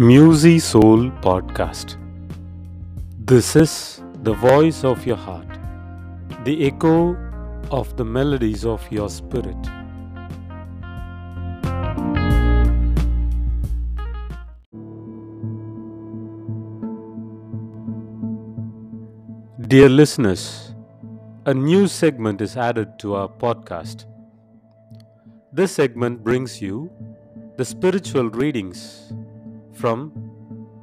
Musy Soul Podcast. This is the voice of your heart, the echo of the melodies of your spirit. Dear listeners, a new segment is added to our podcast. This segment brings you the spiritual readings from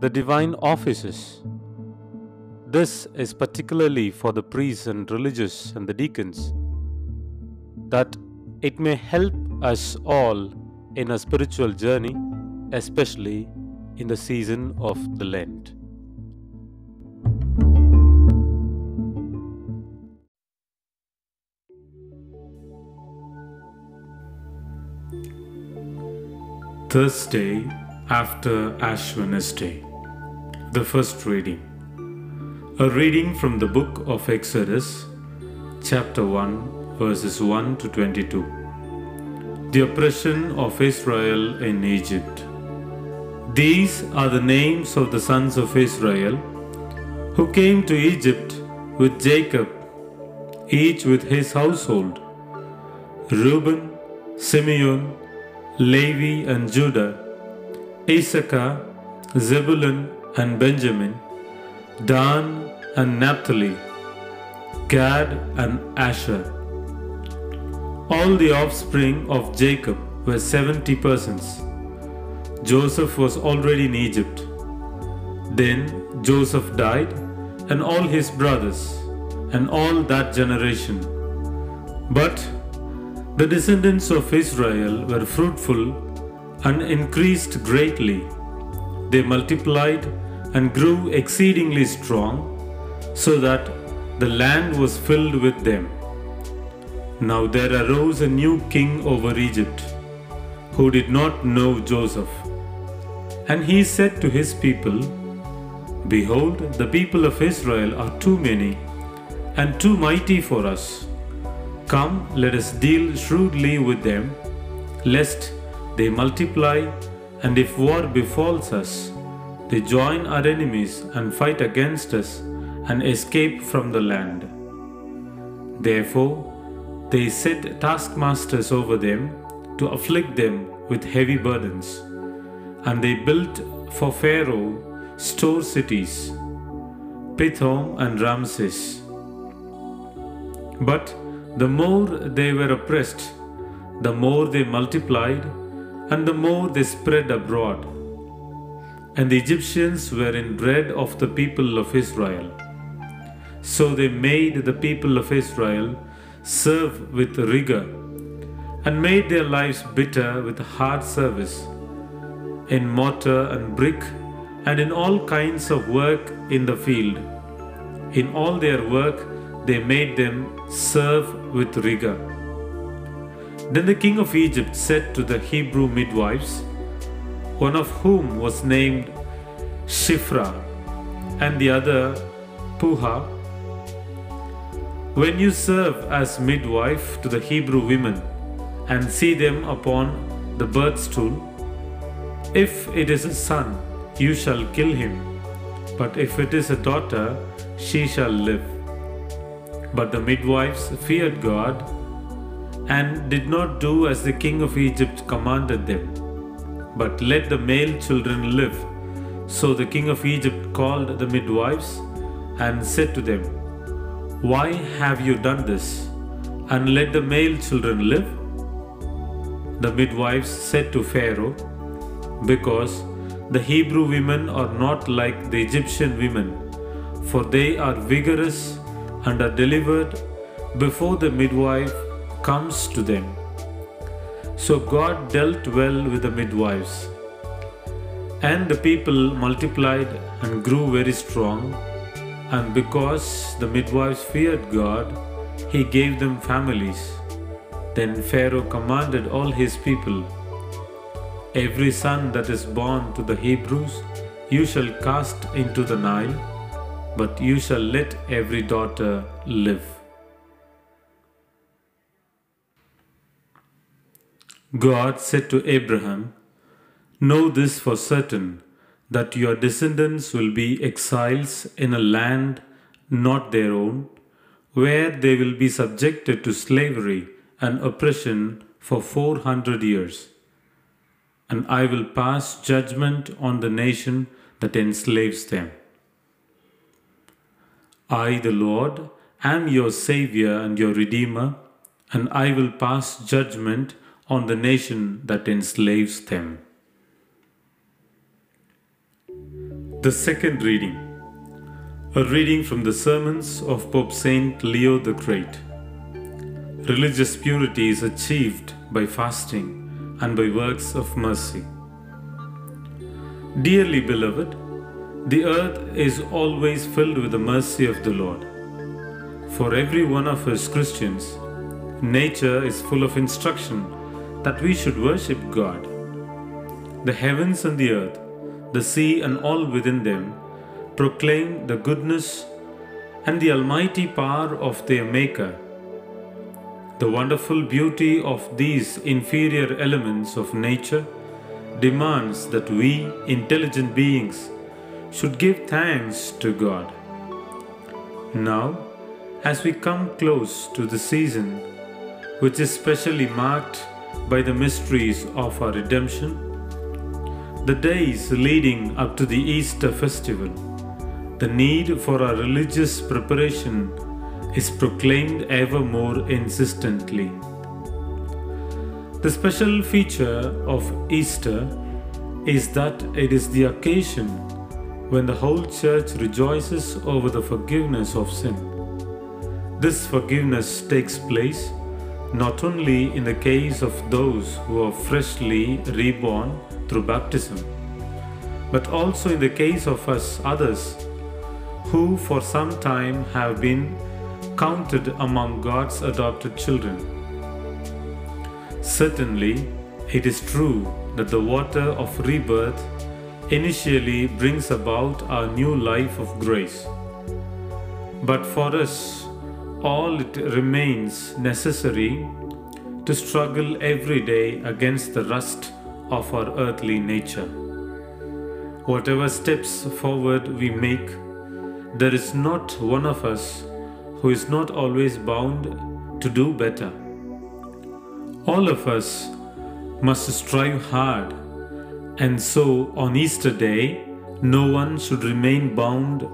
the divine offices. This is particularly for the priests and religious and the deacons, that it may help us all in a spiritual journey, especially in the season of the Lent. Thursday after Ash Wednesday. The first reading. A reading from the book of Exodus, chapter 1, verses 1 to 22. The oppression of Israel in Egypt. These are the names of the sons of Israel who came to Egypt with Jacob, each with his household Reuben, Simeon, Levi, and Judah Issachar, Zebulun and Benjamin, Dan and Naphtali, Gad and Asher. All the offspring of Jacob were seventy persons. Joseph was already in Egypt. Then Joseph died, and all his brothers, and all that generation. But the descendants of Israel were fruitful and increased greatly. They multiplied and grew exceedingly strong, so that the land was filled with them. Now there arose a new king over Egypt, who did not know Joseph. And he said to his people, Behold, the people of Israel are too many and too mighty for us. Come, let us deal shrewdly with them, lest they multiply, and if war befalls us, they join our enemies and fight against us and escape from the land. Therefore, they set taskmasters over them to afflict them with heavy burdens. And they built for Pharaoh store cities, Pithom and Ramses. But the more they were oppressed, the more they multiplied and the more they spread abroad. And the Egyptians were in dread of the people of Israel. So they made the people of Israel serve with rigor and made their lives bitter with hard service in mortar and brick and in all kinds of work in the field. In all their work, they made them serve with rigor. Then the king of Egypt said to the Hebrew midwives, one of whom was named Shiphrah and the other Puah, When you serve as midwife to the Hebrew women and see them upon the birth stool, if it is a son, you shall kill him, but if it is a daughter, she shall live. But the midwives feared God and did not do as the king of Egypt commanded them, but let the male children live. So the king of Egypt called the midwives and said to them, Why have you done this? And let the male children live? The midwives said to Pharaoh, Because the Hebrew women are not like the Egyptian women, for they are vigorous and are delivered before the midwife comes to them. So God dealt well with the midwives. And the people multiplied and grew very strong. And because the midwives feared God, he gave them families. Then Pharaoh commanded all his people Every son that is born to the Hebrews you shall cast into the Nile, but you shall let every daughter live. God said to Abraham, Know this for certain, that your descendants will be exiles in a land not their own, where they will be subjected to slavery and oppression for 400 years. And I will pass judgment on the nation that enslaves them. I, the Lord, am your Savior and your Redeemer, and I will pass judgment on the nation that enslaves them. The second reading. A reading from the sermons of Pope Saint Leo the Great. Religious purity is achieved by fasting and by works of mercy. Dearly beloved, the earth is always filled with the mercy of the Lord. For every one of us Christians, nature is full of instruction that we should worship God. The heavens and the earth, the sea and all within them, proclaim the goodness and the almighty power of their Maker. The wonderful beauty of these inferior elements of nature demands that we, intelligent beings, should give thanks to God. Now, as we come close to the season, which is specially marked by the mysteries of our redemption, the days leading up to the Easter festival, the need for our religious preparation is proclaimed ever more insistently. The special feature of Easter is that it is the occasion when the whole church rejoices over the forgiveness of sin. This forgiveness takes place not only in the case of those who are freshly reborn through baptism, but also in the case of us others who for some time have been counted among God's adopted children. Certainly, it is true that the water of rebirth initially brings about our new life of grace. But for us, all it remains necessary to struggle every day against the rust of our earthly nature. Whatever steps forward we make, there is not one of us who is not always bound to do better. All of us must strive hard and so, on Easter Day, no one should remain bound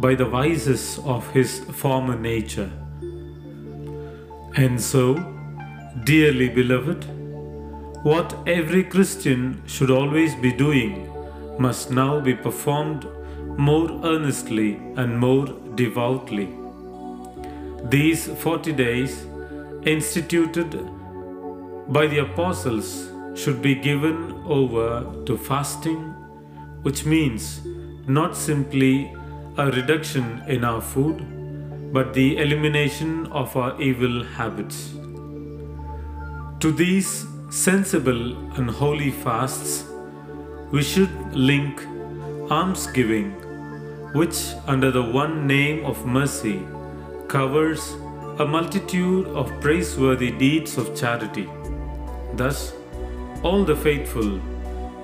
by the vices of his former nature. And so, dearly beloved, what every Christian should always be doing must now be performed more earnestly and more devoutly. These 40 days, instituted by the apostles, should be given over to fasting, which means not simply a reduction in our food, but the elimination of our evil habits. To these sensible and holy fasts, we should link almsgiving, which, under the one name of mercy, covers a multitude of praiseworthy deeds of charity. Thus, all the faithful,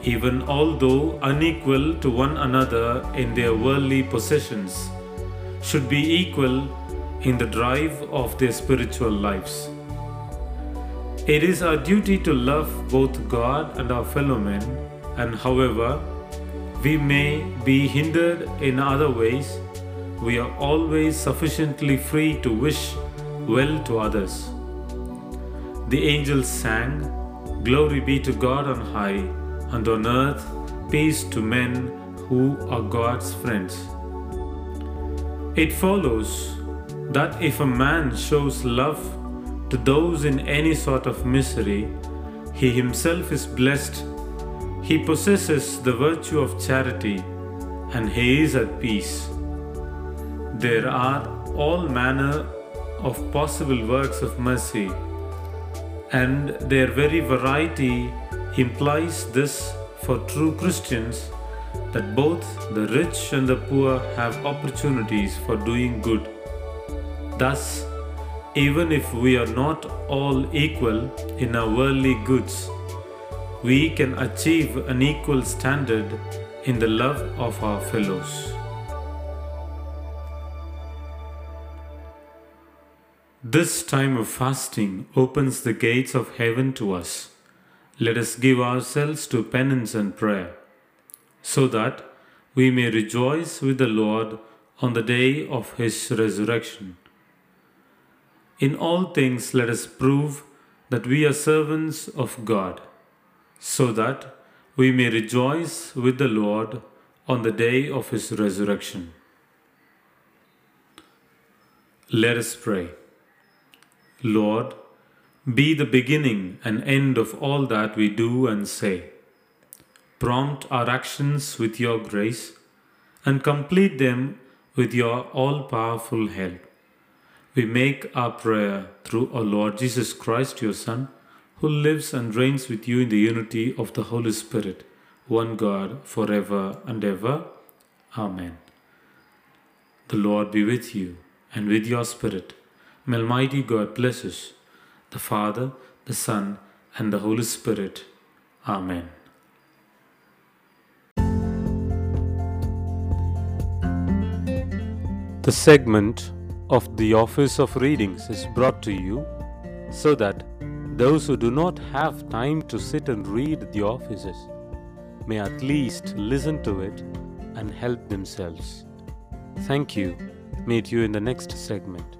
even although unequal to one another in their worldly possessions, should be equal in the drive of their spiritual lives. It is our duty to love both God and our fellow men, and however we may be hindered in other ways, we are always sufficiently free to wish well to others. The angels sang, Glory be to God on high, and on earth peace to men who are God's friends. It follows that if a man shows love to those in any sort of misery, he himself is blessed, he possesses the virtue of charity, and he is at peace. There are all manner of possible works of mercy and their very variety implies this for true Christians that both the rich and the poor have opportunities for doing good. Thus, even if we are not all equal in our worldly goods, we can achieve an equal standard in the love of our fellows. This time of fasting opens the gates of heaven to us. Let us give ourselves to penance and prayer, so that we may rejoice with the Lord on the day of his resurrection. In all things, let us prove that we are servants of God, so that we may rejoice with the Lord on the day of his resurrection. Let us pray. Lord, be the beginning and end of all that we do and say. Prompt our actions with your grace and complete them with your all powerful help. We make our prayer through our Lord Jesus Christ, your Son, who lives and reigns with you in the unity of the Holy Spirit, one God, forever and ever. Amen. The Lord be with you and with your spirit. May Almighty God bless us, the Father, the Son, and the Holy Spirit. Amen. The segment of the Office of Readings is brought to you so that those who do not have time to sit and read the offices may at least listen to it and help themselves. Thank you. Meet you in the next segment.